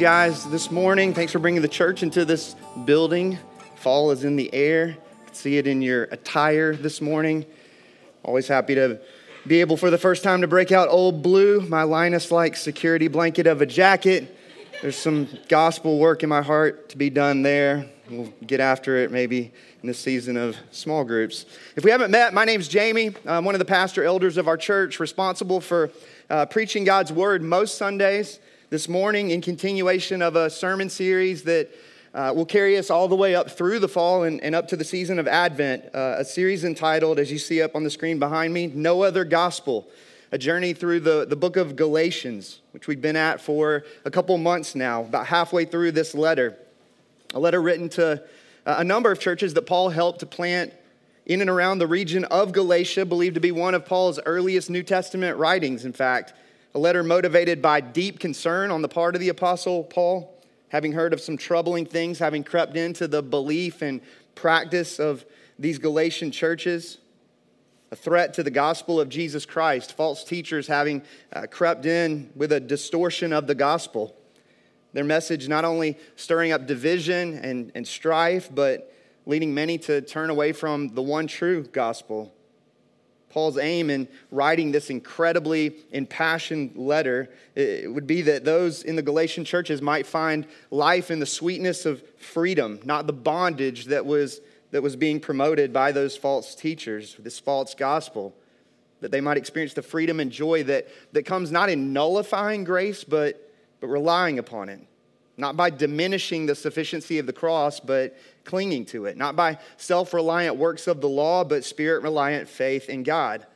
guys this morning. Thanks for bringing the church into this building. Fall is in the air. See it in your attire this morning. Always happy to be able for the first time to break out Old Blue, my Linus like security blanket of a jacket. There's some gospel work in my heart to be done there. We'll get after it maybe in this season of small groups. If we haven't met, my name's Jamie. I'm one of the pastor elders of our church, responsible for uh, preaching God's word most Sundays this morning in continuation of a sermon series that uh, will carry us all the way up through the fall and, and up to the season of Advent. Uh, a series entitled, as you see up on the screen behind me, No Other Gospel. A journey through the, the book of Galatians, which we've been at for a couple months now, about halfway through this letter. A letter written to a number of churches that Paul helped to plant in and around the region of Galatia, believed to be one of Paul's earliest New Testament writings, in fact a letter motivated by deep concern on the part of the Apostle Paul, having heard of some troubling things, having crept into the belief and practice of these Galatian churches, a threat to the gospel of Jesus Christ, false teachers having uh, crept in with a distortion of the gospel. Their message not only stirring up division and, and strife, but leading many to turn away from the one true gospel Paul's aim in writing this incredibly impassioned letter would be that those in the Galatian churches might find life in the sweetness of freedom, not the bondage that was, that was being promoted by those false teachers, this false gospel. That they might experience the freedom and joy that, that comes not in nullifying grace, but, but relying upon it. Not by diminishing the sufficiency of the cross, but clinging to it, not by self reliant works of the law, but spirit reliant faith in God.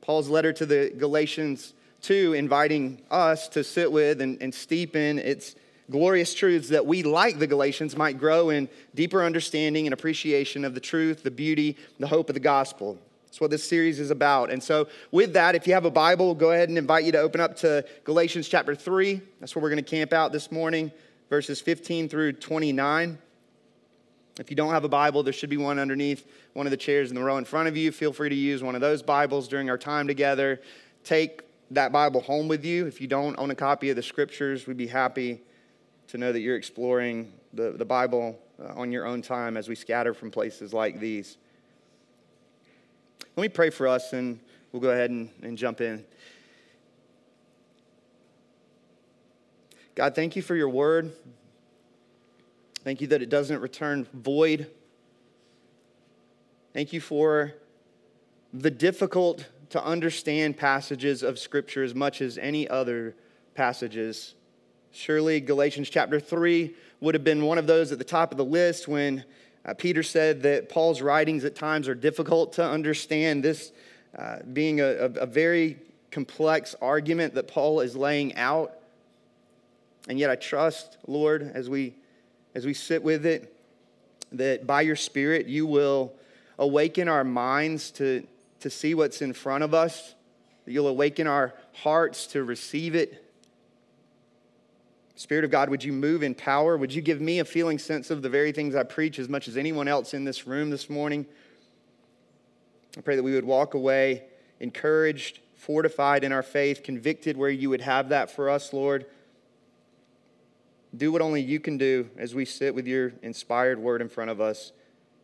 Paul's letter to the Galatians 2, inviting us to sit with and, and steep in its glorious truths that we, like the Galatians, might grow in deeper understanding and appreciation of the truth, the beauty, the hope of the gospel. That's what this series is about. And so, with that, if you have a Bible, go ahead and invite you to open up to Galatians chapter 3. That's where we're going to camp out this morning, verses 15 through 29. If you don't have a Bible, there should be one underneath one of the chairs in the row in front of you. Feel free to use one of those Bibles during our time together. Take that Bible home with you. If you don't own a copy of the scriptures, we'd be happy to know that you're exploring the, the Bible uh, on your own time as we scatter from places like these. Let me pray for us and we'll go ahead and, and jump in. God, thank you for your word. Thank you that it doesn't return void. Thank you for the difficult to understand passages of Scripture as much as any other passages. Surely Galatians chapter 3 would have been one of those at the top of the list when uh, Peter said that Paul's writings at times are difficult to understand. This uh, being a, a, very complex argument that Paul is laying out. And yet I trust, Lord, as we as we sit with it, that by your Spirit you will awaken our minds to, to see what's in front of us, that you'll awaken our hearts to receive it. Spirit of God, would you move in power? Would you give me a feeling sense of the very things I preach as much as anyone else in this room this morning? I pray that we would walk away encouraged, fortified in our faith, convicted where you would have that for us, Lord. Do what only you can do as we sit with your inspired word in front of us.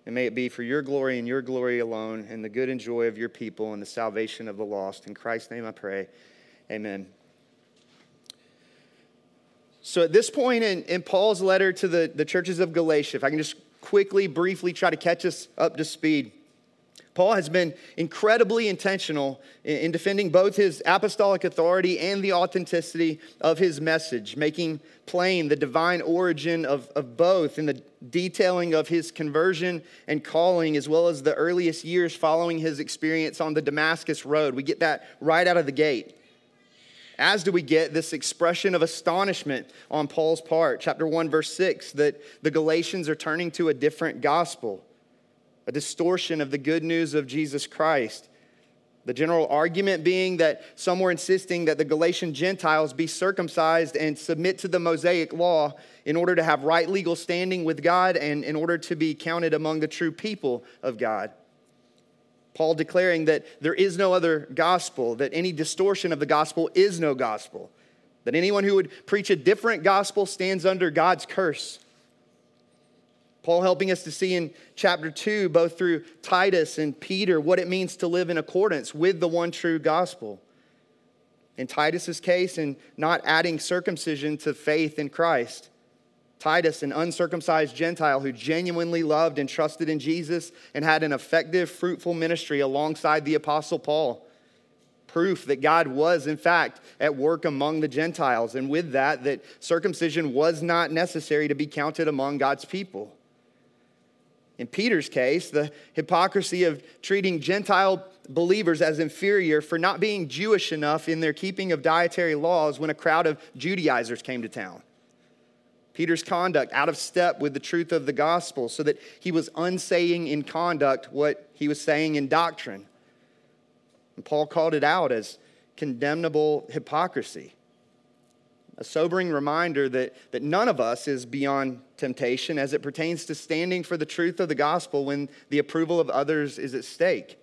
And may it be for your glory and your glory alone, and the good and joy of your people and the salvation of the lost. In Christ's name I pray. Amen. So, at this point in, in Paul's letter to the, the churches of Galatia, if I can just quickly, briefly try to catch us up to speed. Paul has been incredibly intentional in defending both his apostolic authority and the authenticity of his message, making plain the divine origin of, of both in the detailing of his conversion and calling, as well as the earliest years following his experience on the Damascus Road. We get that right out of the gate. As do we get this expression of astonishment on Paul's part, chapter 1, verse 6, that the Galatians are turning to a different gospel, a distortion of the good news of Jesus Christ. The general argument being that some were insisting that the Galatian Gentiles be circumcised and submit to the Mosaic law in order to have right legal standing with God and in order to be counted among the true people of God. Paul declaring that there is no other gospel, that any distortion of the gospel is no gospel, that anyone who would preach a different gospel stands under God's curse. Paul helping us to see in chapter 2, both through Titus and Peter, what it means to live in accordance with the one true gospel. In Titus's case, in not adding circumcision to faith in Christ. Titus, an uncircumcised Gentile who genuinely loved and trusted in Jesus and had an effective, fruitful ministry alongside the Apostle Paul. Proof that God was, in fact, at work among the Gentiles, and with that, that circumcision was not necessary to be counted among God's people. In Peter's case, the hypocrisy of treating Gentile believers as inferior for not being Jewish enough in their keeping of dietary laws when a crowd of Judaizers came to town. Peter's conduct out of step with the truth of the gospel, so that he was unsaying in conduct what he was saying in doctrine. And Paul called it out as condemnable hypocrisy. A sobering reminder that, that none of us is beyond temptation as it pertains to standing for the truth of the gospel when the approval of others is at stake.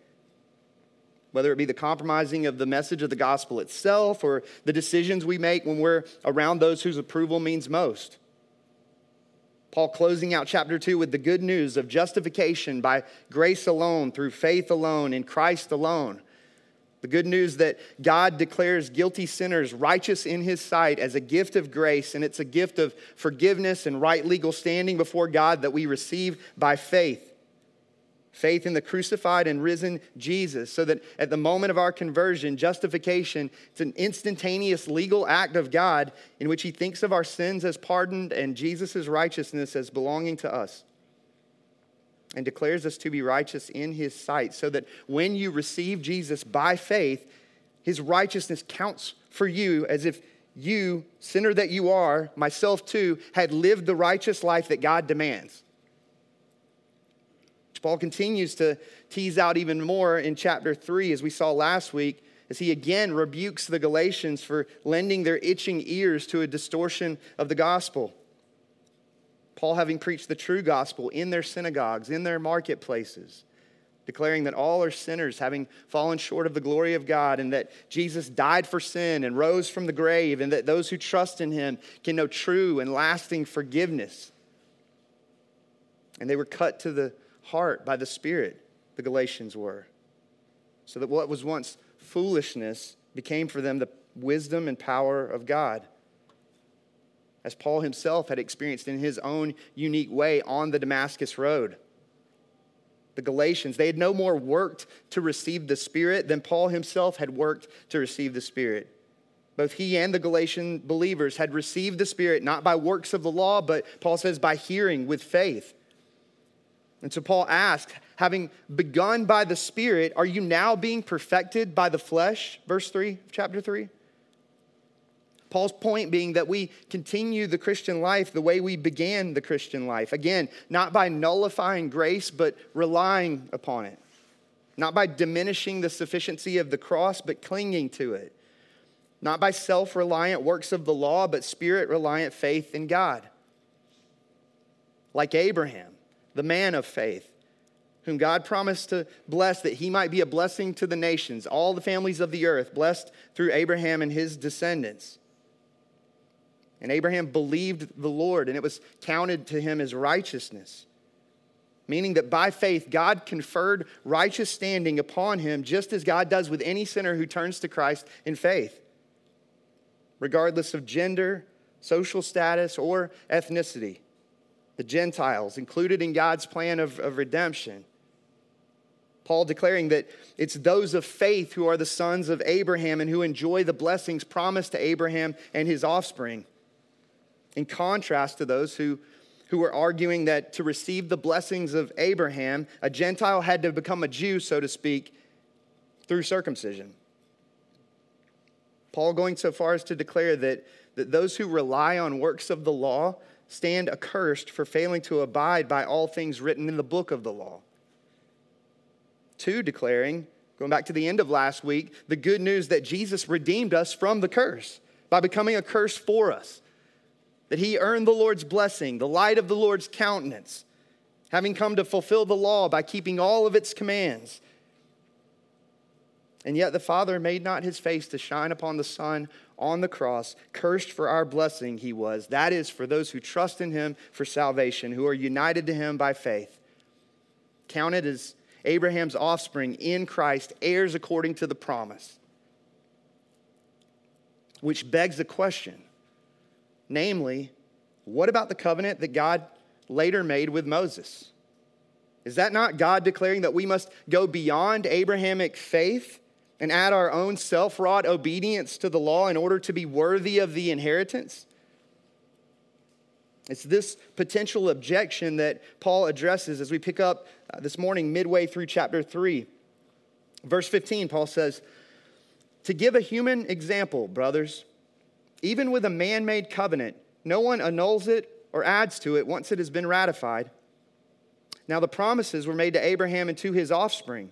Whether it be the compromising of the message of the gospel itself or the decisions we make when we're around those whose approval means most. Paul closing out chapter 2 with the good news of justification by grace alone, through faith alone, in Christ alone. The good news that God declares guilty sinners righteous in his sight as a gift of grace, and it's a gift of forgiveness and right legal standing before God that we receive by faith faith in the crucified and risen Jesus, so that at the moment of our conversion, justification, it's an instantaneous legal act of God in which He thinks of our sins as pardoned and Jesus' righteousness as belonging to us. And declares us to be righteous in His sight, so that when you receive Jesus by faith, His righteousness counts for you as if you, sinner that you are, myself too, had lived the righteous life that God demands. Paul continues to tease out even more in chapter 3, as we saw last week, as he again rebukes the Galatians for lending their itching ears to a distortion of the gospel. Paul, having preached the true gospel in their synagogues, in their marketplaces, declaring that all are sinners, having fallen short of the glory of God, and that Jesus died for sin and rose from the grave, and that those who trust in him can know true and lasting forgiveness. And they were cut to the heart by the Spirit, the Galatians were. So that what was once foolishness became for them the wisdom and power of God. As Paul himself had experienced in his own unique way on the Damascus Road. The Galatians, they had no more worked to receive the Spirit than Paul himself had worked to receive the Spirit. Both he and the Galatian believers had received the Spirit not by works of the law, but Paul says by hearing with faith. And so Paul asks, having begun by the Spirit, are you now being perfected by the flesh? Verse 3 of chapter 3. Paul's point being that we continue the Christian life the way we began the Christian life. Again, not by nullifying grace, but relying upon it. Not by diminishing the sufficiency of the cross, but clinging to it. Not by self reliant works of the law, but spirit reliant faith in God. Like Abraham the man of faith, whom God promised to bless that he might be a blessing to the nations, all the families of the earth, blessed through Abraham and his descendants. And Abraham believed the Lord, and it was counted to him as righteousness. Meaning that by faith, God conferred righteous standing upon him, just as God does with any sinner who turns to Christ in faith, regardless of gender, social status, or ethnicity the Gentiles, included in God's plan of, of redemption. Paul declaring that it's those of faith who are the sons of Abraham and who enjoy the blessings promised to Abraham and his offspring. In contrast to those who, who were arguing that to receive the blessings of Abraham, a Gentile had to become a Jew, so to speak, through circumcision. Paul going so far as to declare that, that those who rely on works of the law stand accursed for failing to abide by all things written in the book of the law. Two, declaring, going back to the end of last week, the good news that Jesus redeemed us from the curse by becoming a curse for us, that he earned the Lord's blessing, the light of the Lord's countenance, having come to fulfill the law by keeping all of its commands and yet the Father made not his face to shine upon the Son on the cross. Cursed for our blessing he was. That is, for those who trust in him for salvation, who are united to him by faith. Counted as Abraham's offspring in Christ, heirs according to the promise. Which begs the question namely, what about the covenant that God later made with Moses? Is that not God declaring that we must go beyond Abrahamic faith and add our own self wrought obedience to the law in order to be worthy of the inheritance? It's this potential objection that Paul addresses as we pick up uh, this morning, midway through chapter 3. Verse 15, Paul says, To give a human example, brothers, even with a man made covenant, no one annuls it or adds to it once it has been ratified. Now, the promises were made to Abraham and to his offspring.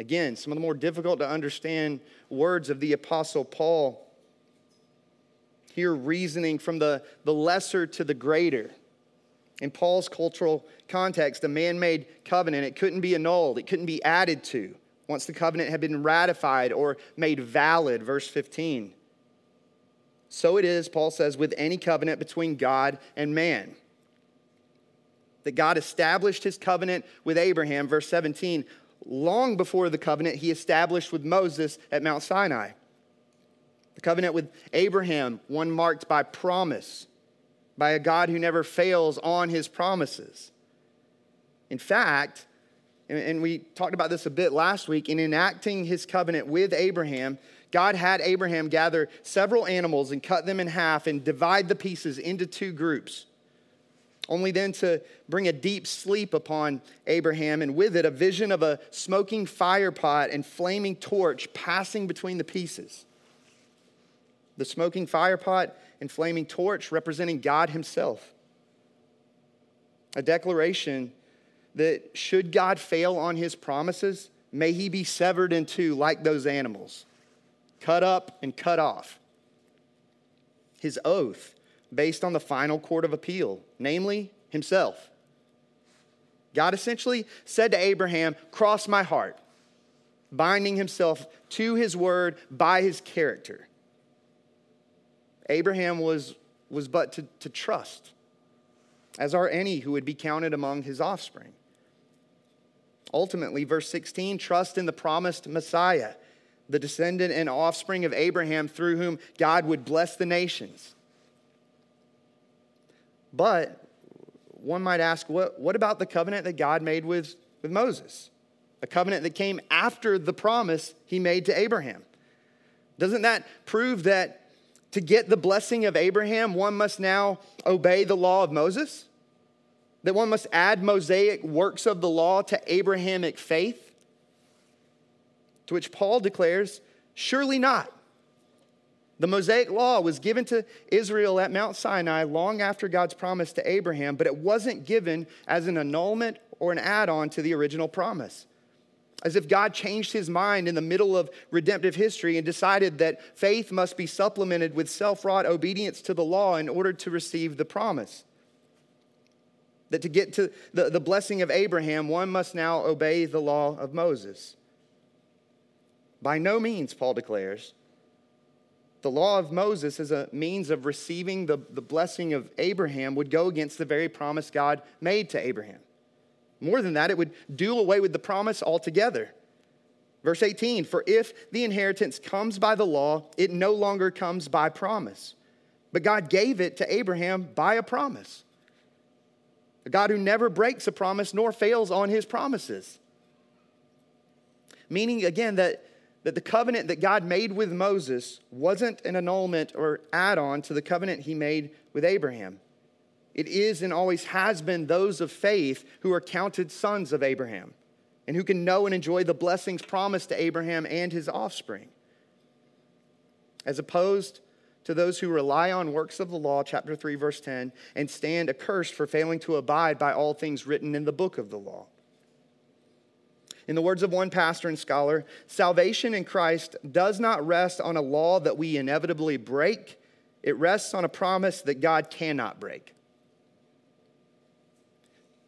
Again, some of the more difficult to understand words of the Apostle Paul. Here, reasoning from the, the lesser to the greater. In Paul's cultural context, a man made covenant, it couldn't be annulled, it couldn't be added to once the covenant had been ratified or made valid. Verse 15. So it is, Paul says, with any covenant between God and man. That God established his covenant with Abraham, verse 17, long before the covenant he established with Moses at Mount Sinai. The covenant with Abraham, one marked by promise, by a God who never fails on his promises. In fact, and we talked about this a bit last week, in enacting his covenant with Abraham, God had Abraham gather several animals and cut them in half and divide the pieces into two groups only then to bring a deep sleep upon Abraham, and with it a vision of a smoking fire pot and flaming torch passing between the pieces. The smoking fire pot and flaming torch representing God Himself. A declaration that should God fail on His promises, may He be severed in two like those animals, cut up and cut off. His oath based on the final court of appeal, namely himself. God essentially said to Abraham, Cross my heart, binding himself to his word by his character. Abraham was, was but to, to trust, as are any who would be counted among his offspring. Ultimately, verse 16 trust in the promised Messiah, the descendant and offspring of Abraham through whom God would bless the nations. But one might ask, what, what about the covenant that God made with, with Moses? A covenant that came after the promise he made to Abraham. Doesn't that prove that to get the blessing of Abraham, one must now obey the law of Moses? That one must add Mosaic works of the law to Abrahamic faith? To which Paul declares, surely not. The Mosaic law was given to Israel at Mount Sinai long after God's promise to Abraham, but it wasn't given as an annulment or an add on to the original promise. As if God changed his mind in the middle of redemptive history and decided that faith must be supplemented with self wrought obedience to the law in order to receive the promise. That to get to the, the blessing of Abraham, one must now obey the law of Moses. By no means, Paul declares, the law of Moses as a means of receiving the, the blessing of Abraham would go against the very promise God made to Abraham. More than that, it would do away with the promise altogether. Verse 18 For if the inheritance comes by the law, it no longer comes by promise. But God gave it to Abraham by a promise. A God who never breaks a promise nor fails on his promises. Meaning, again, that, that the covenant that God made with Moses wasn't an annulment or add on to the covenant he made with Abraham. It is and always has been those of faith who are counted sons of Abraham and who can know and enjoy the blessings promised to Abraham and his offspring. As opposed to those who rely on works of the law, chapter 3, verse 10, and stand accursed for failing to abide by all things written in the book of the law. In the words of one pastor and scholar, salvation in Christ does not rest on a law that we inevitably break, it rests on a promise that God cannot break.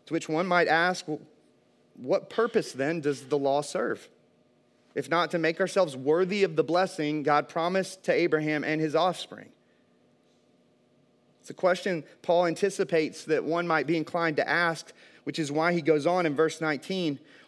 To which one might ask, well, what purpose then does the law serve? If not to make ourselves worthy of the blessing God promised to Abraham and his offspring. It's a question Paul anticipates that one might be inclined to ask, which is why he goes on in verse 19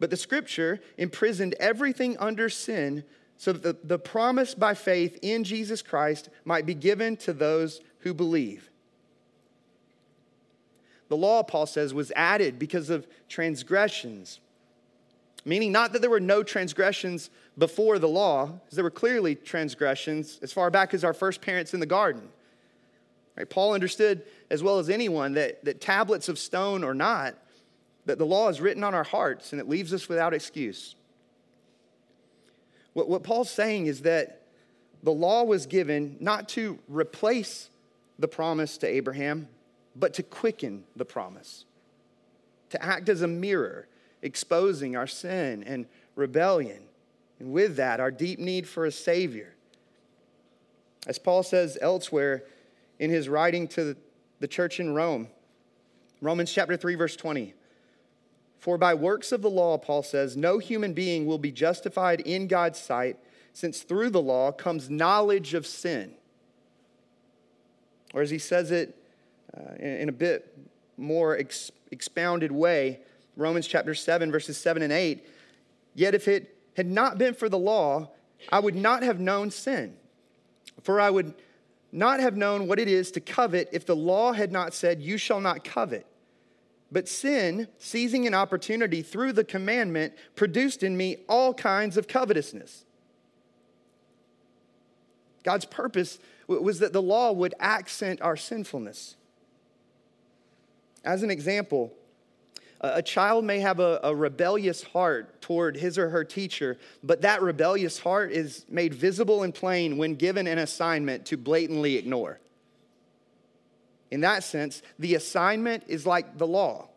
But the scripture imprisoned everything under sin so that the, the promise by faith in Jesus Christ might be given to those who believe. The law, Paul says, was added because of transgressions Meaning, not that there were no transgressions before the law, because there were clearly transgressions as far back as our first parents in the garden. Right? Paul understood as well as anyone that, that tablets of stone or not, that the law is written on our hearts and it leaves us without excuse. What, what Paul's saying is that the law was given not to replace the promise to Abraham, but to quicken the promise, to act as a mirror exposing our sin and rebellion. And with that, our deep need for a Savior. As Paul says elsewhere in his writing to the church in Rome, Romans chapter 3, verse 20. For by works of the law, Paul says, no human being will be justified in God's sight, since through the law comes knowledge of sin. Or as he says it uh, in, a bit more ex- expounded way, Romans chapter 7, verses 7 and 8. Yet if it had not been for the law, I would not have known sin. For I would not have known what it is to covet if the law had not said, You shall not covet. But sin, seizing an opportunity through the commandment, produced in me all kinds of covetousness. God's purpose was that the law would accent our sinfulness. As an example, a child may have a, a, rebellious heart toward his or her teacher, but that rebellious heart is made visible and plain when given an assignment to blatantly ignore. In that sense, the assignment is like the law,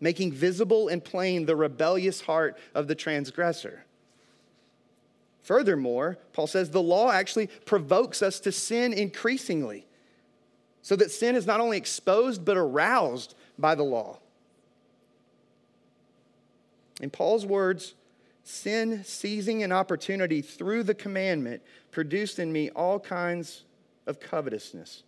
making visible and plain the rebellious heart of the transgressor. Furthermore, Paul says the law actually provokes us to sin increasingly, so that sin is not only exposed but aroused by the law. In Paul's words, sin seizing an opportunity through the commandment produced in me all kinds of covetousness.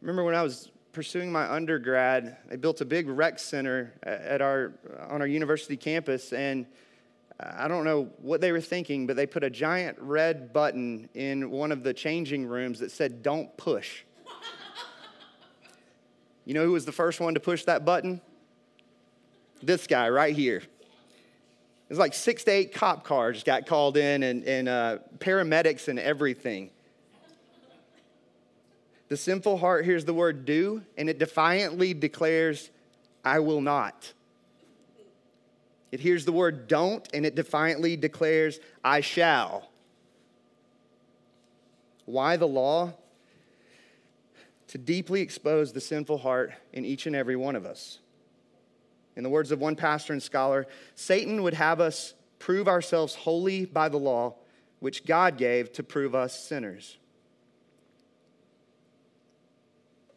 Remember when I was pursuing my undergrad, I built a big rec center at our, on our university campus, and I don't know what they were thinking, but they put a giant red button in one of the changing rooms that said, Don't push. you know who was the first one to push that button? this guy right here. It was like six to eight cop cars got called in and, and uh, paramedics and everything. The sinful heart hears the word do, and it defiantly declares, I will not. It hears the word don't, and it defiantly declares, I shall. Why the law? To deeply expose the sinful heart in each and every one of us. In the words of one pastor and scholar, Satan would have us prove ourselves holy by the law which God gave to prove us sinners.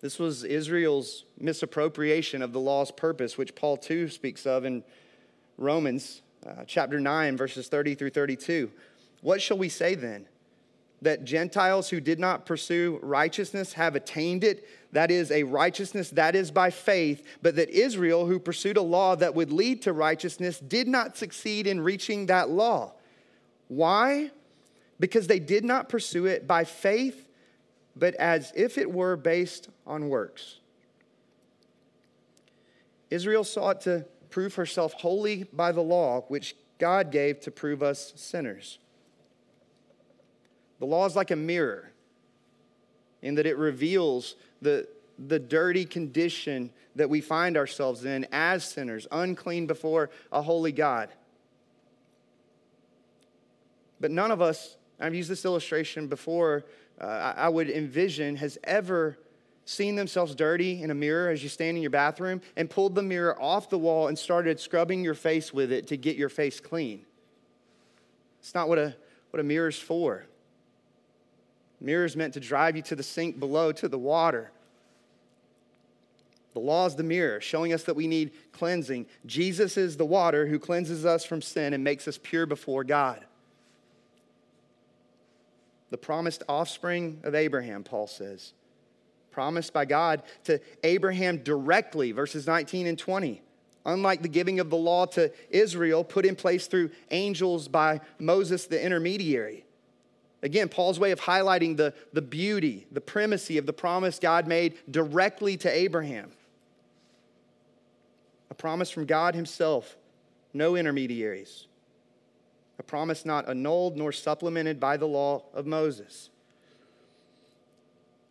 This was Israel's misappropriation of the law's purpose, which Paul too speaks of in Romans uh, chapter 9, verses 30 through 32. What shall we say then? That Gentiles who did not pursue righteousness have attained it, that is, a righteousness that is by faith, but that Israel, who pursued a law that would lead to righteousness, did not succeed in reaching that law. Why? Because they did not pursue it by faith, but as if it were based on works. Israel sought to prove herself holy by the law, which God gave to prove us sinners. The law is like a mirror in that it reveals the, the dirty condition that we find ourselves in as sinners, unclean before a holy God. But none of us, I've used this illustration before, uh, I would envision, has ever seen themselves dirty in a mirror as you stand in your bathroom and pulled the mirror off the wall and started scrubbing your face with it to get your face clean. It's not what a, what a mirror's for. Mirror is meant to drive you to the sink below, to the water. The law is the mirror, showing us that we need cleansing. Jesus is the water who cleanses us from sin and makes us pure before God. The promised offspring of Abraham, Paul says promised by God to Abraham directly, verses 19 and 20. Unlike the giving of the law to Israel, put in place through angels by Moses, the intermediary. Again, Paul's way of highlighting the, the beauty, the primacy of the promise God made directly to Abraham. A promise from God Himself, no intermediaries. A promise not annulled nor supplemented by the law of Moses.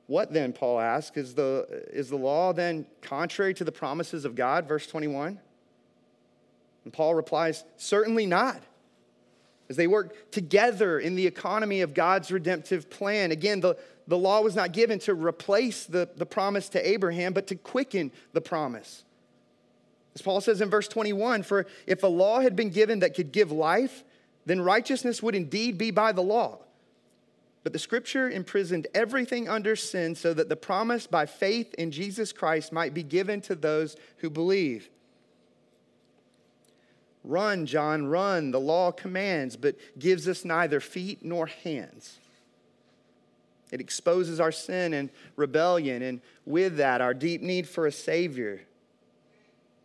What then, Paul asks, is the, is the law then contrary to the promises of God? Verse 21. And Paul replies, Certainly not. As they work together in the economy of God's redemptive plan. Again, the, the law was not given to replace the, the promise to Abraham, but to quicken the promise. As Paul says in verse 21 For if a law had been given that could give life, then righteousness would indeed be by the law. But the scripture imprisoned everything under sin so that the promise by faith in Jesus Christ might be given to those who believe. Run, John, run. The law commands, but gives us neither feet nor hands. It exposes our sin and rebellion, and with that, our deep need for a Savior.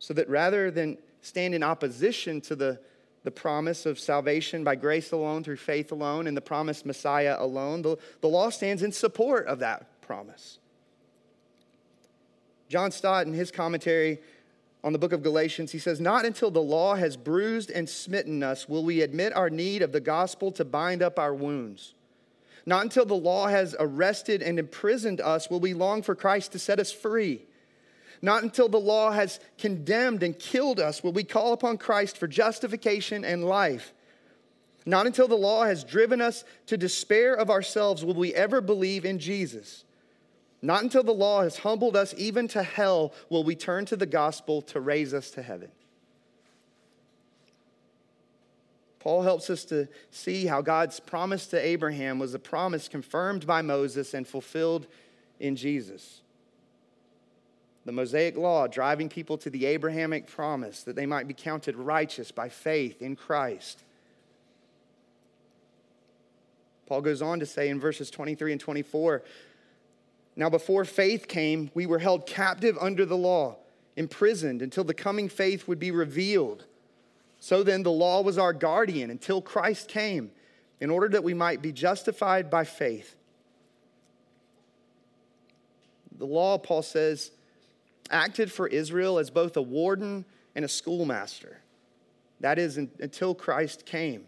So that rather than stand in opposition to the the promise of salvation by grace alone, through faith alone, and the promised Messiah alone. The, the law stands in support of that promise. John Stott, in his commentary on the book of Galatians, he says, Not until the law has bruised and smitten us will we admit our need of the gospel to bind up our wounds. Not until the law has arrested and imprisoned us will we long for Christ to set us free. Not until the law has condemned and killed us will we call upon Christ for justification and life. Not until the law has driven us to despair of ourselves will we ever believe in Jesus. Not until the law has humbled us even to hell will we turn to the gospel to raise us to heaven. Paul helps us to see how God's promise to Abraham was a promise confirmed by Moses and fulfilled in Jesus the Mosaic law driving people to the Abrahamic promise that they might be counted righteous by faith in Christ. Paul goes on to say in verses 23 and 24 Now, before faith came, we were held captive under the law, imprisoned until the coming faith would be revealed. So then, the law was our guardian until Christ came, in order that we might be justified by faith. The law, Paul says, acted for Israel as both a warden and a schoolmaster. That is, until Christ came.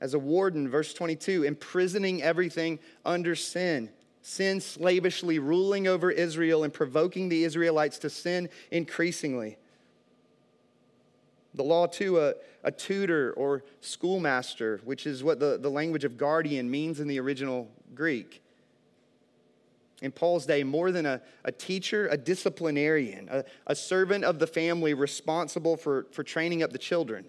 As a warden, verse 22, imprisoning everything under sin, sin slavishly ruling over Israel and provoking the Israelites to sin increasingly. The law, too, a, a tutor or schoolmaster, which is what the, the language of guardian means in the original Greek in Paul's day more than a, a teacher, a disciplinarian, a, a servant of the family responsible for, for training up the children.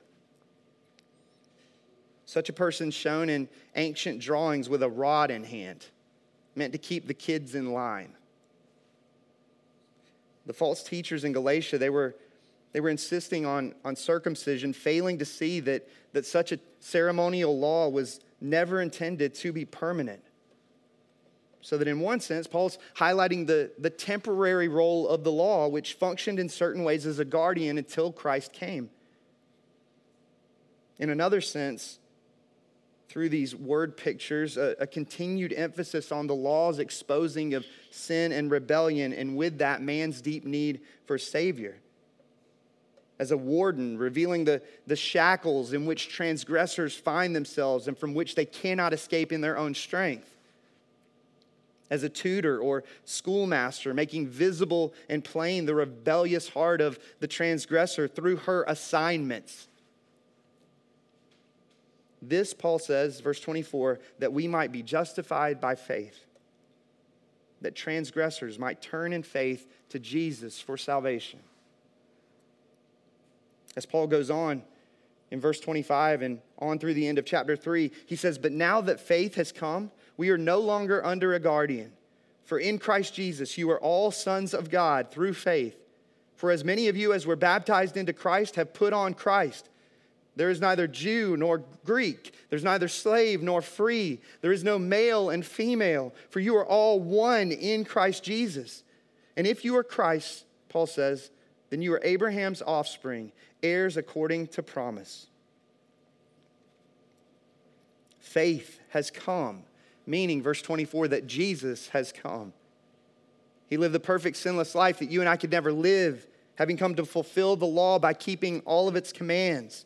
Such a person shown in ancient drawings with a rod in hand, meant to keep the kids in line. The false teachers in Galatia, they were, they were insisting on, on circumcision, failing to see that, that such a ceremonial law was never intended to be permanent. So that in one sense, Paul's highlighting the, the temporary role of the law, which functioned in certain ways as a guardian until Christ came. In another sense, through these word pictures, a, a, continued emphasis on the law's exposing of sin and rebellion, and with that, man's deep need for Savior. As a warden, revealing the, the shackles in which transgressors find themselves and from which they cannot escape in their own strength as a tutor or schoolmaster, making visible and plain the rebellious heart of the transgressor through her assignments. This, Paul says, verse 24, that we might be justified by faith, that transgressors might turn in faith to Jesus for salvation. As Paul goes on in verse 25 and on through the end of chapter 3, he says, But now that faith has come, we are no longer under a guardian. For in Christ Jesus, you are all sons of God through faith. For as many of you as were baptized into Christ have put on Christ. There is neither Jew nor Greek. There's neither slave nor free. There is no male and female, for you are all one in Christ Jesus. And if you are Christ, Paul says, then you are Abraham's offspring, heirs according to promise. Faith has come meaning, verse 24, that Jesus has come. He lived the perfect sinless life that you and I could never live, having come to fulfill the law by keeping all of its commands.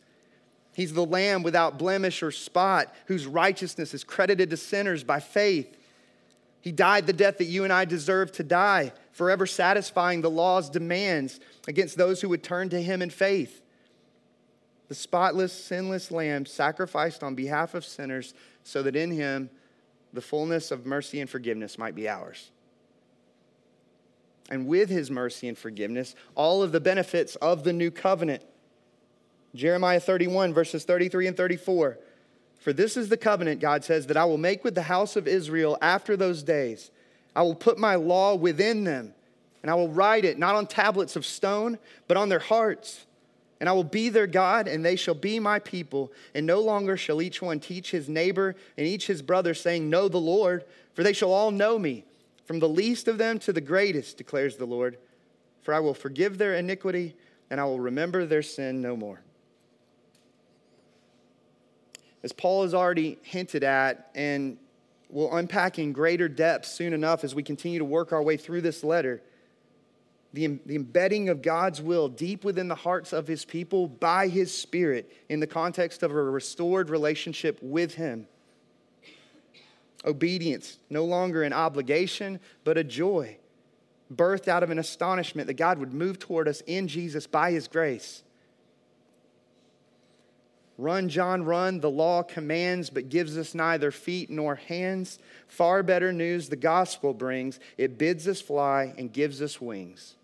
He's the Lamb without blemish or spot, whose righteousness is credited to sinners by faith. He died the death that you and I deserve to die, forever satisfying the law's demands against those who would turn to him in faith. The spotless, sinless Lamb sacrificed on behalf of sinners so that in him the fullness of mercy and forgiveness might be ours. And with his mercy and forgiveness, all of the benefits of the new covenant. Jeremiah 31, verses 33 and 34. For this is the covenant, God says, that I will make with the house of Israel after those days. I will put my law within them, and I will write it not on tablets of stone, but on their hearts and I will be their God, and they shall be my people. And no longer shall each one teach his neighbor and each his brother, saying, Know the Lord, for they shall all know me, from the least of them to the greatest, declares the Lord. For I will forgive their iniquity, and I will remember their sin no more. As Paul has already hinted at, and will unpack in greater depth soon enough as we continue to work our way through this letter the, the embedding of God's will deep within the hearts of his people by his Spirit in the context of a restored relationship with him. Obedience, no longer an obligation, but a joy, birthed out of an astonishment that God would move toward us in Jesus by his grace. Run, John, run. The law commands, but gives us neither feet nor hands. Far better news the gospel brings. It bids us fly and gives us wings.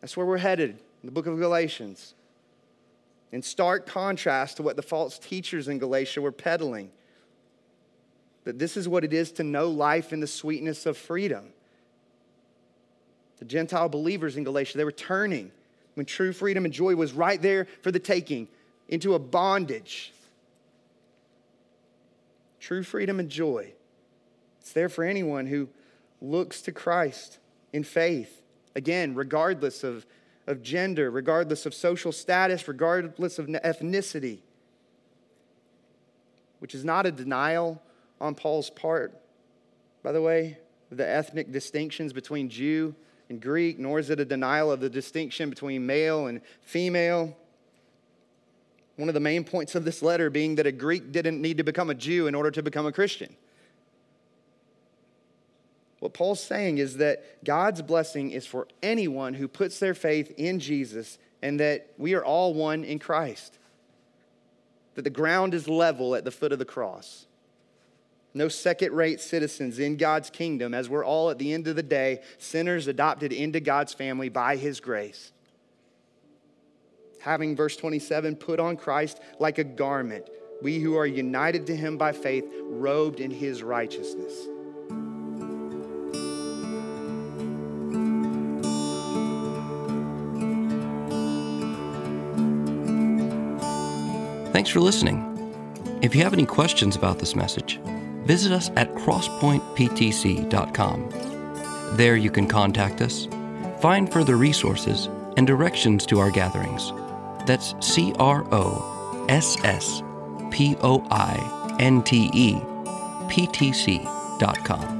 That's where we're headed in the book of Galatians. In stark contrast to what the false teachers in Galatia were peddling. That this is what it is to know life in the sweetness of freedom. The Gentile believers in Galatia, they were turning when true freedom and joy was right there for the taking into a bondage. True freedom and joy. It's there for anyone who looks to Christ in faith. Again, regardless of, of gender, regardless of social status, regardless of ethnicity, which is not a denial on Paul's part, by the way, the ethnic distinctions between Jew and Greek, nor is it a denial of the distinction between male and female. One of the main points of this letter being that a Greek didn't need to become a Jew in order to become a Christian. What Paul's saying is that God's blessing is for anyone who puts their faith in Jesus and that we are all one in Christ. That the ground is level at the foot of the cross. No second rate citizens in God's kingdom, as we're all at the end of the day, sinners adopted into God's family by his grace. having, verse 27, put on Christ like a garment, we who are united to him by faith, robed in his righteousness. Thanks for listening. If you have any questions about this message, visit us at crosspointptc.com. There you can contact us, find further resources, and directions to our gatherings. That's C R O S S P O I N T E P T C dot com.